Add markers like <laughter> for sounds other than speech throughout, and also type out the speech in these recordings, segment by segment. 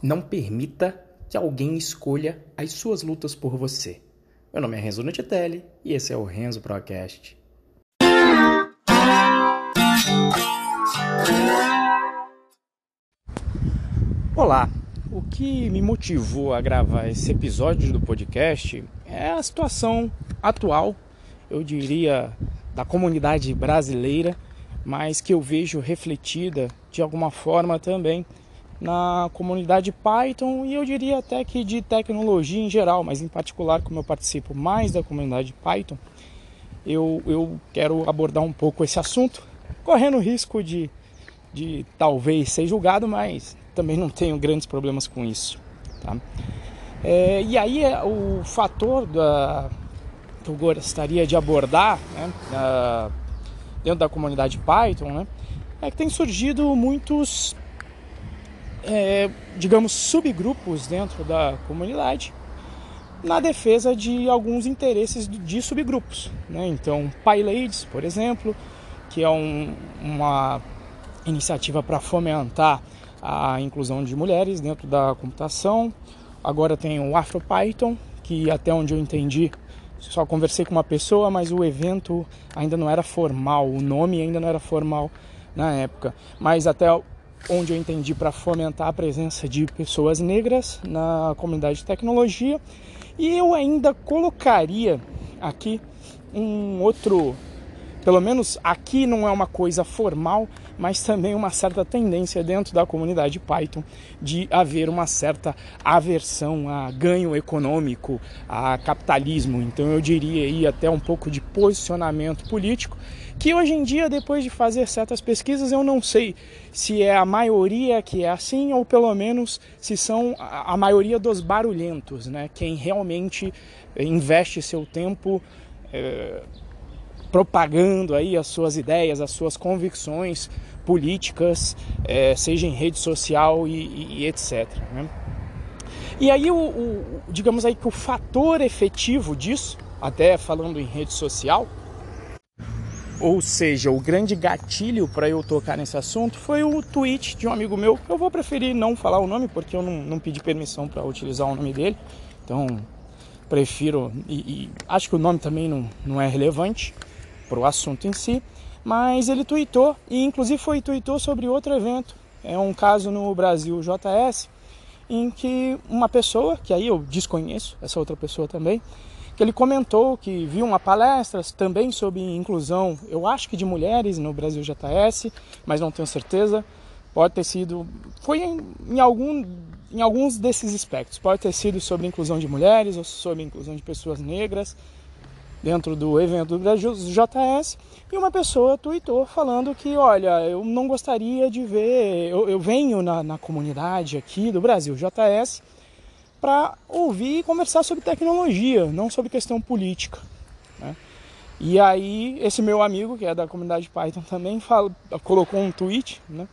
Não permita que alguém escolha as suas lutas por você. Meu nome é Renzo Nutitelli e esse é o Renzo Procast. Olá, o que me motivou a gravar esse episódio do podcast é a situação atual, eu diria, da comunidade brasileira, mas que eu vejo refletida de alguma forma também na comunidade Python e eu diria até que de tecnologia em geral, mas em particular, como eu participo mais da comunidade Python, eu, eu quero abordar um pouco esse assunto, correndo o risco de, de talvez ser julgado, mas também não tenho grandes problemas com isso. Tá? É, e aí é o fator da, que eu gostaria de abordar né, da, dentro da comunidade Python né, é que tem surgido muitos é, digamos, subgrupos dentro da comunidade na defesa de alguns interesses de subgrupos. Né? Então, PyLadies, por exemplo, que é um, uma iniciativa para fomentar a inclusão de mulheres dentro da computação. Agora tem o AfroPython, que até onde eu entendi, só conversei com uma pessoa, mas o evento ainda não era formal, o nome ainda não era formal na época. Mas até onde eu entendi para fomentar a presença de pessoas negras na comunidade de tecnologia. E eu ainda colocaria aqui um outro, pelo menos aqui não é uma coisa formal, mas também uma certa tendência dentro da comunidade Python de haver uma certa aversão a ganho econômico, a capitalismo. Então eu diria aí até um pouco de posicionamento político que hoje em dia, depois de fazer certas pesquisas, eu não sei se é a maioria que é assim ou pelo menos se são a maioria dos barulhentos, né? Quem realmente investe seu tempo é, propagando aí as suas ideias, as suas convicções políticas, é, seja em rede social e, e, e etc. Né? E aí, o, o, digamos aí que o fator efetivo disso, até falando em rede social, ou seja, o grande gatilho para eu tocar nesse assunto foi o tweet de um amigo meu. Eu vou preferir não falar o nome porque eu não, não pedi permissão para utilizar o nome dele. Então, prefiro. E, e, acho que o nome também não, não é relevante para o assunto em si. Mas ele tweetou, e inclusive foi tweetou sobre outro evento. É um caso no Brasil JS, em que uma pessoa, que aí eu desconheço, essa outra pessoa também, que ele comentou que viu uma palestra também sobre inclusão, eu acho que de mulheres no Brasil JS, mas não tenho certeza. Pode ter sido, foi em, em, algum, em alguns desses aspectos. Pode ter sido sobre inclusão de mulheres ou sobre inclusão de pessoas negras dentro do evento do Brasil JS e uma pessoa tweetou falando que, olha, eu não gostaria de ver, eu, eu venho na, na comunidade aqui do Brasil JS para ouvir e conversar sobre tecnologia, não sobre questão política. Né? E aí, esse meu amigo, que é da comunidade Python também, fala, colocou um tweet né?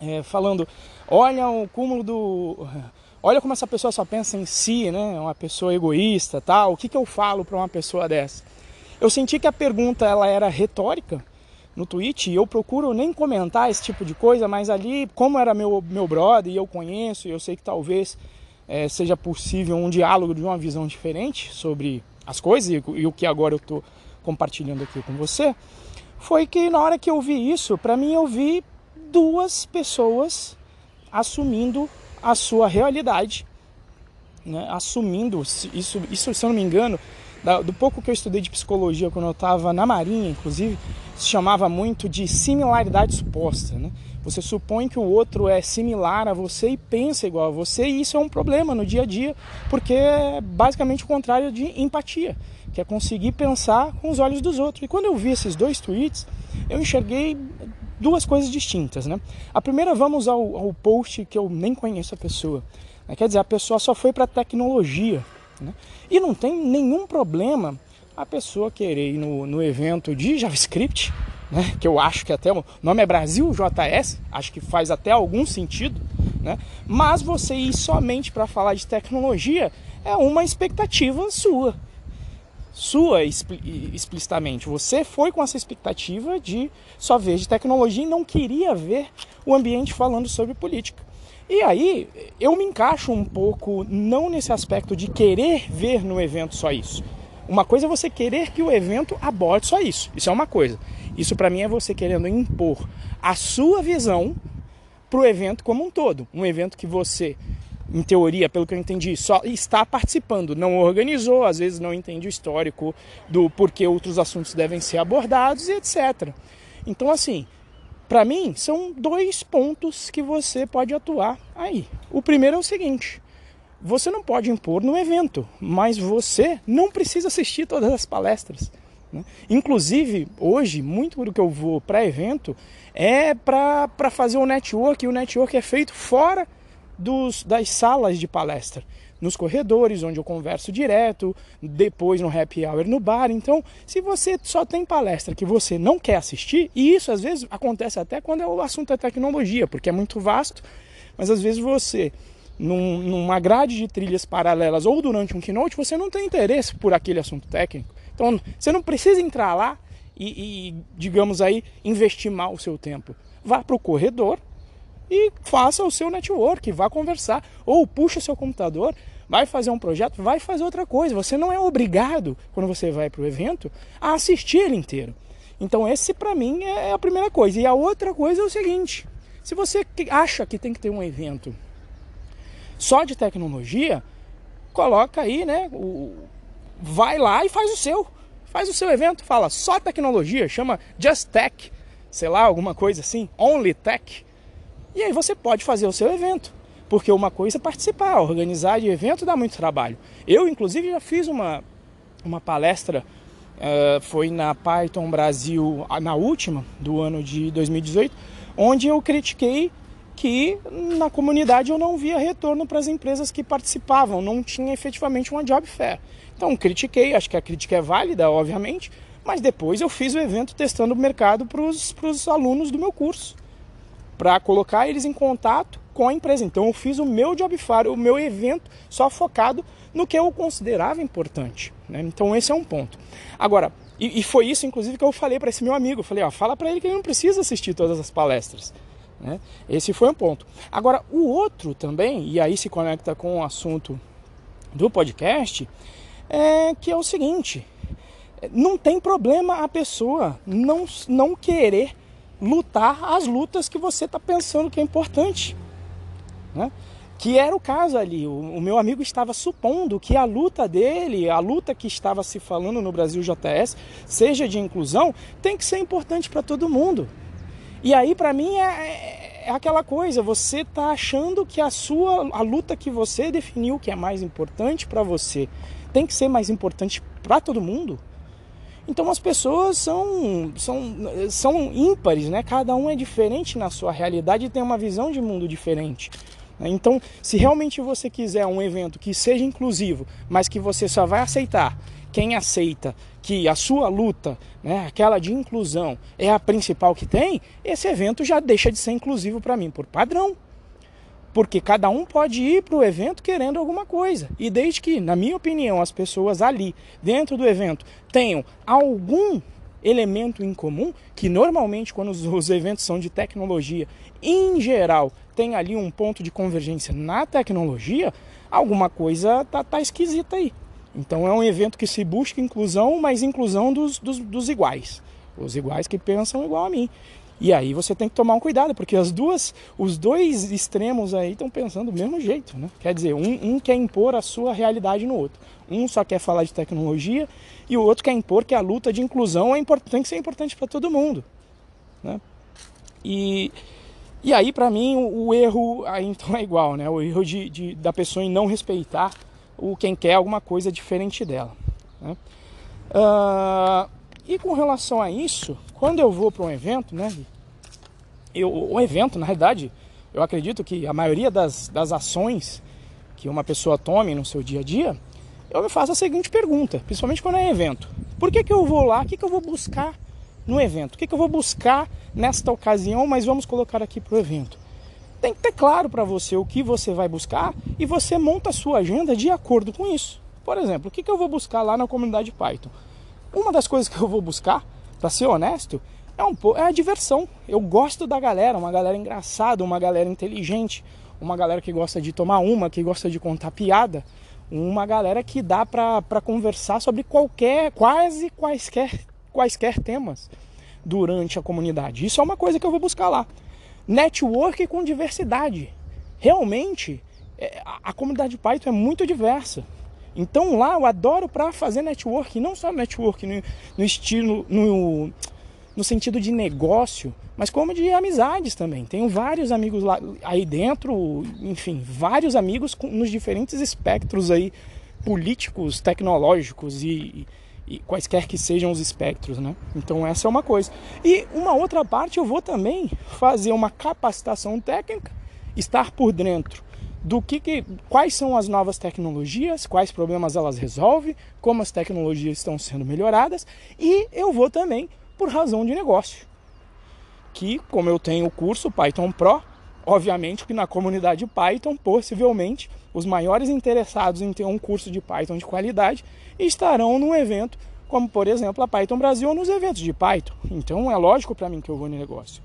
É, falando: olha o cúmulo do. Olha como essa pessoa só pensa em si, né? Uma pessoa egoísta, tal. O que, que eu falo para uma pessoa dessa? Eu senti que a pergunta ela era retórica no tweet eu procuro nem comentar esse tipo de coisa, mas ali, como era meu, meu brother e eu conheço, e eu sei que talvez é, seja possível um diálogo de uma visão diferente sobre as coisas e, e o que agora eu estou compartilhando aqui com você, foi que na hora que eu vi isso, para mim eu vi duas pessoas assumindo a sua realidade, né? assumindo isso, isso, se eu não me engano, do pouco que eu estudei de psicologia quando eu estava na Marinha, inclusive, se chamava muito de similaridade suposta. Né? Você supõe que o outro é similar a você e pensa igual a você, e isso é um problema no dia a dia, porque é basicamente o contrário de empatia, que é conseguir pensar com os olhos dos outros. E quando eu vi esses dois tweets, eu enxerguei duas coisas distintas. Né? A primeira, vamos ao, ao post que eu nem conheço a pessoa. Né? Quer dizer, a pessoa só foi para tecnologia. Né? E não tem nenhum problema a pessoa querer ir no, no evento de JavaScript né, que eu acho que até o nome é Brasil JS, acho que faz até algum sentido, né, mas você ir somente para falar de tecnologia é uma expectativa sua. Sua explicitamente. Você foi com essa expectativa de só ver de tecnologia e não queria ver o ambiente falando sobre política. E aí eu me encaixo um pouco não nesse aspecto de querer ver no evento só isso. Uma coisa é você querer que o evento aborde só isso. Isso é uma coisa. Isso para mim é você querendo impor a sua visão para o evento como um todo. Um evento que você, em teoria, pelo que eu entendi, só está participando, não organizou, às vezes não entende o histórico do porquê outros assuntos devem ser abordados e etc. Então, assim, para mim, são dois pontos que você pode atuar aí. O primeiro é o seguinte: você não pode impor no evento, mas você não precisa assistir todas as palestras. Né? Inclusive, hoje, muito do que eu vou para evento é para fazer o network, e o network é feito fora dos, das salas de palestra nos corredores, onde eu converso direto, depois no happy hour no bar. Então, se você só tem palestra que você não quer assistir, e isso às vezes acontece até quando é o assunto é tecnologia, porque é muito vasto, mas às vezes você num, numa grade de trilhas paralelas ou durante um keynote, você não tem interesse por aquele assunto técnico. Então, você não precisa entrar lá e, e digamos aí, investir mal o seu tempo. Vá para o corredor, e faça o seu network, vá conversar. Ou puxa seu computador, vai fazer um projeto, vai fazer outra coisa. Você não é obrigado, quando você vai para o evento, a assistir ele inteiro. Então, esse para mim é a primeira coisa. E a outra coisa é o seguinte: se você acha que tem que ter um evento só de tecnologia, coloca aí, né? O, vai lá e faz o seu. Faz o seu evento, fala só tecnologia, chama Just Tech, sei lá, alguma coisa assim, Only Tech. E aí você pode fazer o seu evento. Porque uma coisa é participar, organizar de evento dá muito trabalho. Eu, inclusive, já fiz uma, uma palestra, uh, foi na Python Brasil, na última, do ano de 2018, onde eu critiquei que na comunidade eu não via retorno para as empresas que participavam, não tinha efetivamente uma job fair. Então critiquei, acho que a crítica é válida, obviamente, mas depois eu fiz o evento testando o mercado para os alunos do meu curso para colocar eles em contato com a empresa. Então eu fiz o meu job fair, o meu evento só focado no que eu considerava importante. Né? Então esse é um ponto. Agora, e, e foi isso inclusive que eu falei para esse meu amigo. Eu falei, ó, fala para ele que ele não precisa assistir todas as palestras. Né? Esse foi um ponto. Agora, o outro também, e aí se conecta com o assunto do podcast, é que é o seguinte: não tem problema a pessoa não, não querer lutar as lutas que você está pensando que é importante. Né? Que era o caso ali. O, o, meu amigo estava supondo que a luta dele, a luta que estava se falando no Brasil JS, seja de inclusão, tem que ser importante para todo mundo. E aí, para mim, é, é, é, aquela coisa: você está achando que a sua, a luta que você definiu que é mais importante para você, tem que ser mais importante para todo mundo. Então as pessoas são, são, são ímpares, né? cada um é diferente na sua realidade e tem uma visão de mundo diferente. Né? Então, se realmente você quiser um evento que seja inclusivo, mas que você só vai aceitar quem aceita que a sua luta, né, aquela de inclusão, é a principal que tem, esse evento já deixa de ser inclusivo para mim, por padrão. Porque cada um pode ir para o evento querendo alguma coisa. E desde que, na minha opinião, as pessoas ali, dentro do evento, tenham algum elemento em comum, que normalmente, quando os, os eventos são de tecnologia, em geral, tem ali um ponto de convergência na tecnologia, alguma coisa tá, tá esquisita aí. Então é um evento que se busca inclusão, mas inclusão dos, dos, dos iguais. Os iguais que pensam igual a mim. E aí você tem que tomar um cuidado, porque as duas, os dois extremos aí estão pensando do mesmo jeito, né? Quer dizer, um, um, quer impor a sua realidade no outro. Um só quer falar de tecnologia e o outro quer impor que a luta de inclusão é tem que ser importante para todo mundo, né? E, e aí, para mim, o, o, erro aí <laughs> então é igual, né? O erro de, de, da pessoa em não respeitar o quem quer alguma coisa diferente dela. Né? Uh, e com relação a isso, quando eu vou para um evento, né? Eu, o evento, na realidade, eu acredito que a maioria das, das ações que uma pessoa tome no seu dia a dia, eu me faço a seguinte pergunta, principalmente quando é evento. Por que, que eu vou lá? O que, que eu vou buscar no evento? O que, que eu vou buscar nesta ocasião, mas vamos colocar aqui para o evento? Tem que ter claro para você o que você vai buscar e você monta a sua agenda de acordo com isso. Por exemplo, o que, que eu vou buscar lá na comunidade Python? Uma das coisas que eu vou buscar para ser honesto, é, um, é a diversão. Eu gosto da galera, uma galera engraçada, uma galera inteligente, uma galera que gosta de tomar uma, que gosta de contar piada, uma galera que dá para conversar sobre qualquer, quase quaisquer, quaisquer temas durante a comunidade. Isso é uma coisa que eu vou buscar lá. Network com diversidade. Realmente, é, a comunidade Python é muito diversa. Então lá eu adoro para fazer network, não só network no, no estilo, no, no sentido de negócio, mas como de amizades também. Tenho vários amigos lá aí dentro, enfim, vários amigos com, nos diferentes espectros aí políticos, tecnológicos e, e, quaisquer que sejam os espectros, né? Então essa é uma coisa. E uma outra parte eu vou também fazer uma capacitação técnica, estar por dentro do que, que, quais são as novas tecnologias, quais problemas elas resolvem, como as tecnologias estão sendo melhoradas e eu vou também por razão de negócio. Que, como eu tenho o curso Python Pro, obviamente que na comunidade Python, possivelmente, os maiores interessados em ter um curso de Python de qualidade estarão num evento como, por exemplo, a Python Brasil ou nos eventos de Python. Então é lógico para mim que eu vou no negócio.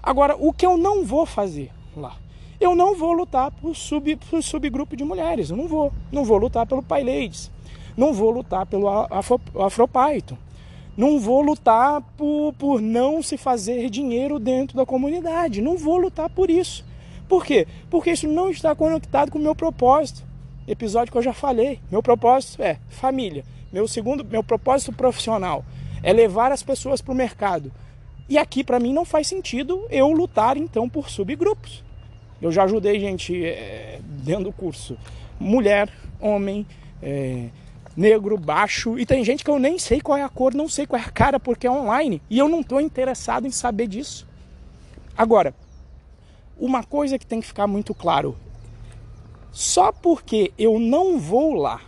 Agora, o que eu não vou fazer lá? Eu não vou lutar por, sub, por subgrupo de mulheres. Eu não vou. Não vou lutar pelo PyLadies. Não vou lutar pelo Afro. Não vou lutar por, por não se fazer dinheiro dentro da comunidade. Não vou lutar por isso. Por quê? Porque isso não está conectado com o meu propósito. Episódio que eu já falei. Meu propósito é família. Meu segundo, meu propósito profissional é levar as pessoas para o mercado. E aqui para mim não faz sentido eu lutar então por subgrupos. Eu já ajudei gente é, dentro do curso, mulher, homem, é, negro, baixo, e tem gente que eu nem sei qual é a cor, não sei qual é a cara porque é online e eu não estou interessado em saber disso. Agora, uma coisa que tem que ficar muito claro: só porque eu não vou lá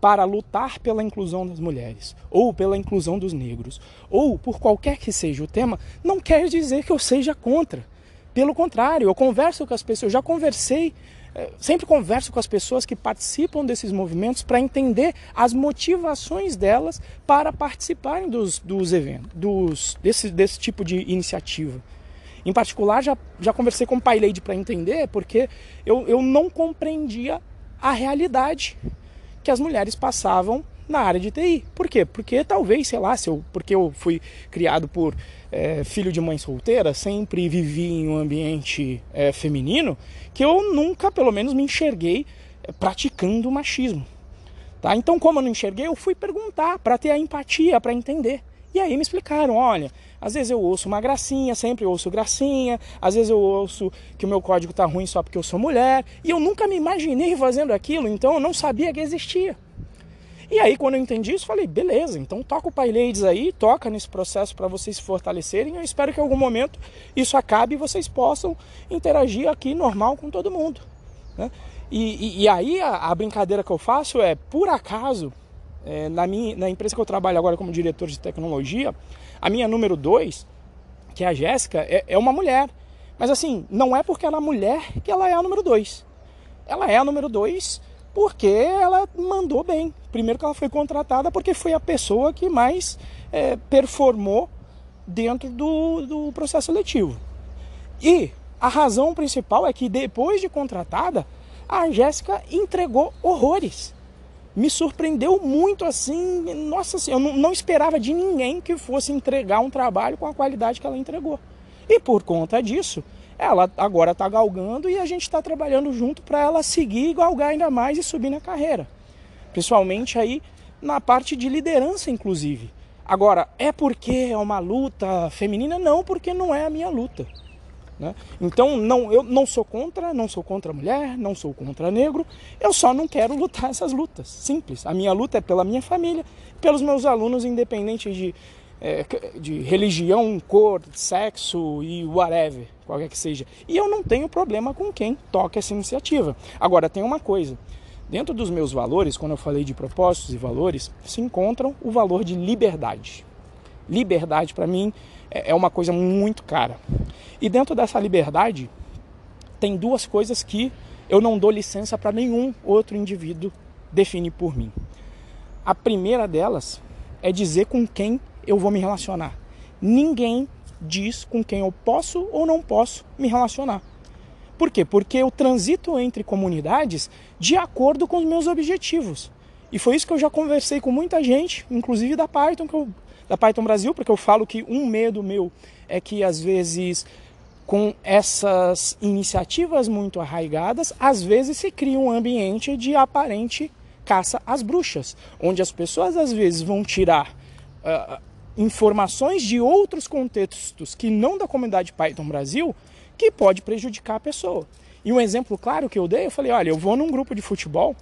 para lutar pela inclusão das mulheres, ou pela inclusão dos negros, ou por qualquer que seja o tema, não quer dizer que eu seja contra. Pelo contrário, eu converso com as pessoas, eu já conversei, eh, sempre converso com as pessoas que participam desses movimentos para entender as motivações delas para participarem dos, dos eventos, dos, desse, desse tipo de iniciativa. Em particular, já, já conversei com o Pai Lady para entender, porque eu, eu não compreendia a realidade que as mulheres passavam na área de TI. Por quê? Porque talvez, sei lá, se eu, porque eu fui criado por é, filho de mãe solteira, sempre vivi em um ambiente é, feminino, que eu nunca, pelo menos, me enxerguei é, praticando machismo. Tá? Então, como eu não enxerguei, eu fui perguntar para ter a empatia, para entender. E aí me explicaram, olha, às vezes eu ouço uma gracinha, sempre ouço gracinha, às vezes eu ouço que o meu código tá ruim só porque eu sou mulher, e eu nunca me imaginei fazendo aquilo, então eu não sabia que existia. E aí, quando eu entendi isso, falei, beleza, então toca o PyLadies aí, toca nesse processo para vocês se fortalecerem. Eu espero que em algum momento isso acabe e vocês possam interagir aqui normal com todo mundo. Né? E, e, e, aí a, a, brincadeira que eu faço é, por acaso, é, na, minha, na empresa que eu trabalho agora como diretor de tecnologia, a minha número 2, que é a Jéssica, é, é uma mulher. Mas assim, não é porque ela é mulher que ela é a número 2. Ela é a número 2 porque ela mandou bem. Primeiro que ela foi contratada porque foi a pessoa que mais é, performou dentro do, do processo seletivo. E a razão principal é que depois de contratada, a Jéssica entregou horrores. Me surpreendeu muito assim, nossa eu não, não esperava de ninguém que fosse entregar um trabalho com a qualidade que ela entregou. E por conta disso, ela agora está galgando e a gente está trabalhando junto para ela seguir, galgar ainda mais e subir na carreira. Principalmente aí na parte de liderança, inclusive. Agora, é porque é uma luta feminina? Não, porque não é a minha luta. Né? Então, não, eu não sou contra, não sou contra mulher, não sou contra negro, eu só não quero lutar essas lutas. Simples. A minha luta é pela minha família, pelos meus alunos, independente de é, de religião, cor, sexo e whatever, qualquer que seja. E eu não tenho problema com quem toca essa iniciativa. Agora, tem uma coisa. Dentro dos meus valores, quando eu falei de propósitos e valores, se encontram o valor de liberdade. Liberdade, para mim, é, é uma coisa muito cara. E dentro dessa liberdade, tem duas coisas que eu não dou licença para nenhum outro indivíduo definir por mim. A primeira delas é dizer com quem eu vou me relacionar. Ninguém diz com quem eu posso ou não posso me relacionar. Por quê? Porque eu transito entre comunidades de acordo com os meus objetivos. E foi isso que eu já conversei com muita gente, inclusive da Python, que eu, da Python Brasil, porque eu falo que um medo meu é que às vezes com essas iniciativas muito arraigadas, às vezes se cria um ambiente de aparente caça às bruxas, onde as pessoas às vezes vão tirar uh, informações de outros contextos que não da comunidade Python Brasil, que pode prejudicar a pessoa. E um exemplo claro que eu dei, eu falei, olha, eu vou num grupo de futebol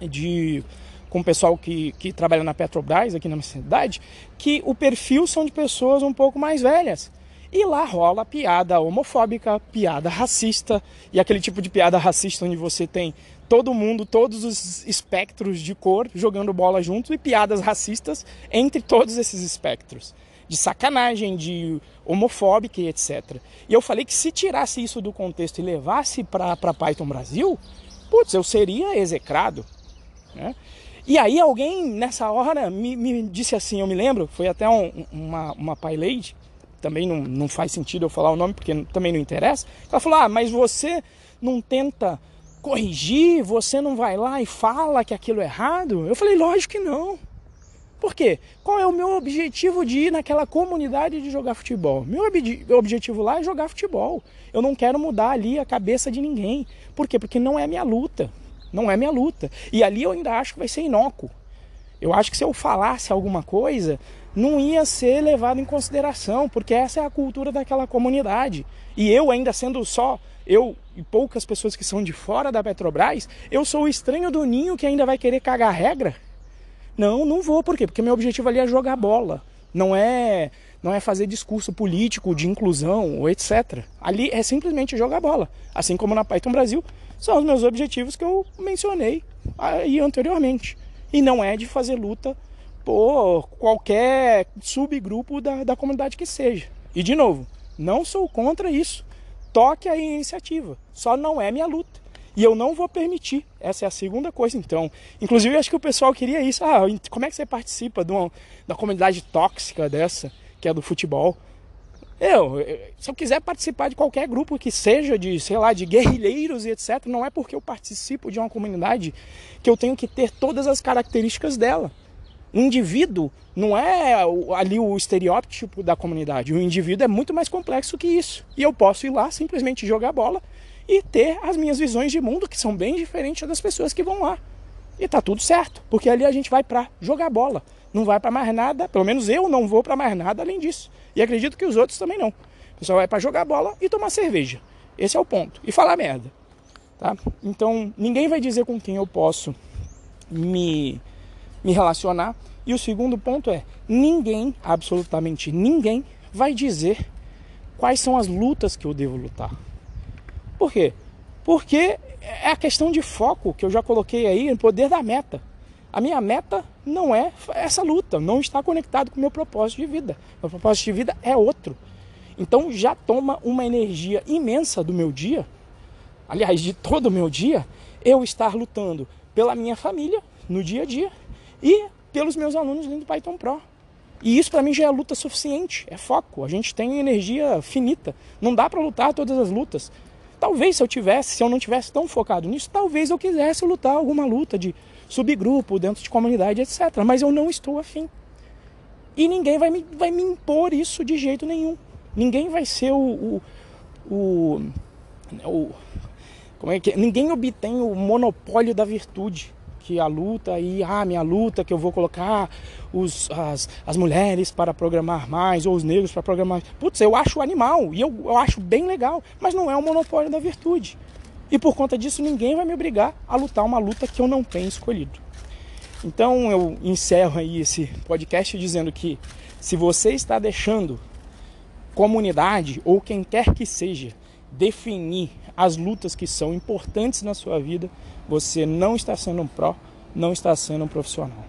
de com o pessoal que, que trabalha na Petrobras aqui na minha cidade, que o perfil são de pessoas um pouco mais velhas. E lá rola piada homofóbica, piada racista, e aquele tipo de piada racista onde você tem todo mundo, todos os espectros de cor jogando bola junto e piadas racistas entre todos esses espectros. De sacanagem, de homofóbica e etc. E eu falei que se tirasse isso do contexto e levasse para Python Brasil, putz, eu seria execrado. Né? E aí alguém nessa hora me, me, disse assim, eu me lembro, foi até um, uma, uma lady, também não, não faz sentido eu falar o nome porque também não interessa. Ela falou, ah, mas você não tenta corrigir, você não vai lá e fala que aquilo é errado? Eu falei, lógico que não. Por quê? Qual é o meu objetivo de ir naquela comunidade de jogar futebol? Meu ob objetivo lá é jogar futebol. Eu não quero mudar ali a cabeça de ninguém. Por quê? Porque não é minha luta. Não é minha luta. E ali eu ainda acho que vai ser inócuo. Eu acho que se eu falasse alguma coisa, não ia ser levado em consideração, porque essa é a cultura daquela comunidade. E eu ainda sendo só eu e poucas pessoas que são de fora da Petrobras, eu sou o estranho do ninho que ainda vai querer cagar regra? Não, não vou, por quê? Porque meu objetivo ali é jogar bola, não é não é fazer discurso político de inclusão ou etc. Ali é simplesmente jogar bola. Assim como na Python Brasil, são os meus objetivos que eu mencionei aí anteriormente. E não é de fazer luta por qualquer subgrupo da, da comunidade que seja. E de novo, não sou contra isso toque a iniciativa. Só não é minha luta. E eu não vou permitir. Essa é a segunda coisa, então. Inclusive, acho que o pessoal queria isso. Ah, como é que você participa de uma, da comunidade tóxica dessa, que é do futebol? Eu, se eu quiser participar de qualquer grupo que seja de, sei lá, de guerrilheiros e etc., não é porque eu participo de uma comunidade que eu tenho que ter todas as características dela. Indivíduo não é ali o estereótipo da comunidade. O indivíduo é muito mais complexo que isso. E eu posso ir lá simplesmente jogar bola e ter as minhas visões de mundo que são bem diferentes das pessoas que vão lá. E tá tudo certo, porque ali a gente vai para jogar bola. Não vai para mais nada, pelo menos eu não vou para mais nada além disso. E acredito que os outros também não. O pessoal vai para jogar bola e tomar cerveja. Esse é o ponto. E falar merda. Tá? Então, ninguém vai dizer com quem eu posso me me relacionar. E o segundo ponto é: ninguém, absolutamente ninguém, vai dizer quais são as lutas que eu devo lutar. Por quê? Porque é a questão de foco que eu já coloquei aí, o poder da meta. A minha meta não é essa luta, não está conectado com o meu propósito de vida. Meu propósito de vida é outro. Então já toma uma energia imensa do meu dia, aliás, de todo o meu dia, eu estar lutando pela minha família no dia a dia, e pelos meus alunos dentro do Python Pro. E isso para mim já é luta suficiente, é foco. A gente tem energia finita. Não dá para lutar todas as lutas. Talvez se eu tivesse, se eu não tivesse tão focado nisso, talvez eu quisesse lutar alguma luta de subgrupo, dentro de comunidade, etc. Mas eu não estou afim. E ninguém vai me, vai me impor isso de jeito nenhum. Ninguém vai ser o, o, o, o como é que é? ninguém obtém o monopólio da virtude que a luta e ah, minha luta que eu vou colocar os, as, as mulheres para programar mais ou os negros para programar. Putz, eu acho animal e eu, eu acho bem legal, mas não é o monopólio da virtude. E por conta disso ninguém vai me obrigar a lutar uma luta que eu não tenho escolhido. Então eu encerro aí esse podcast dizendo que se você está deixando comunidade ou quem quer que seja definir as lutas que são importantes na sua vida, você não está sendo um pró, não está sendo um profissional.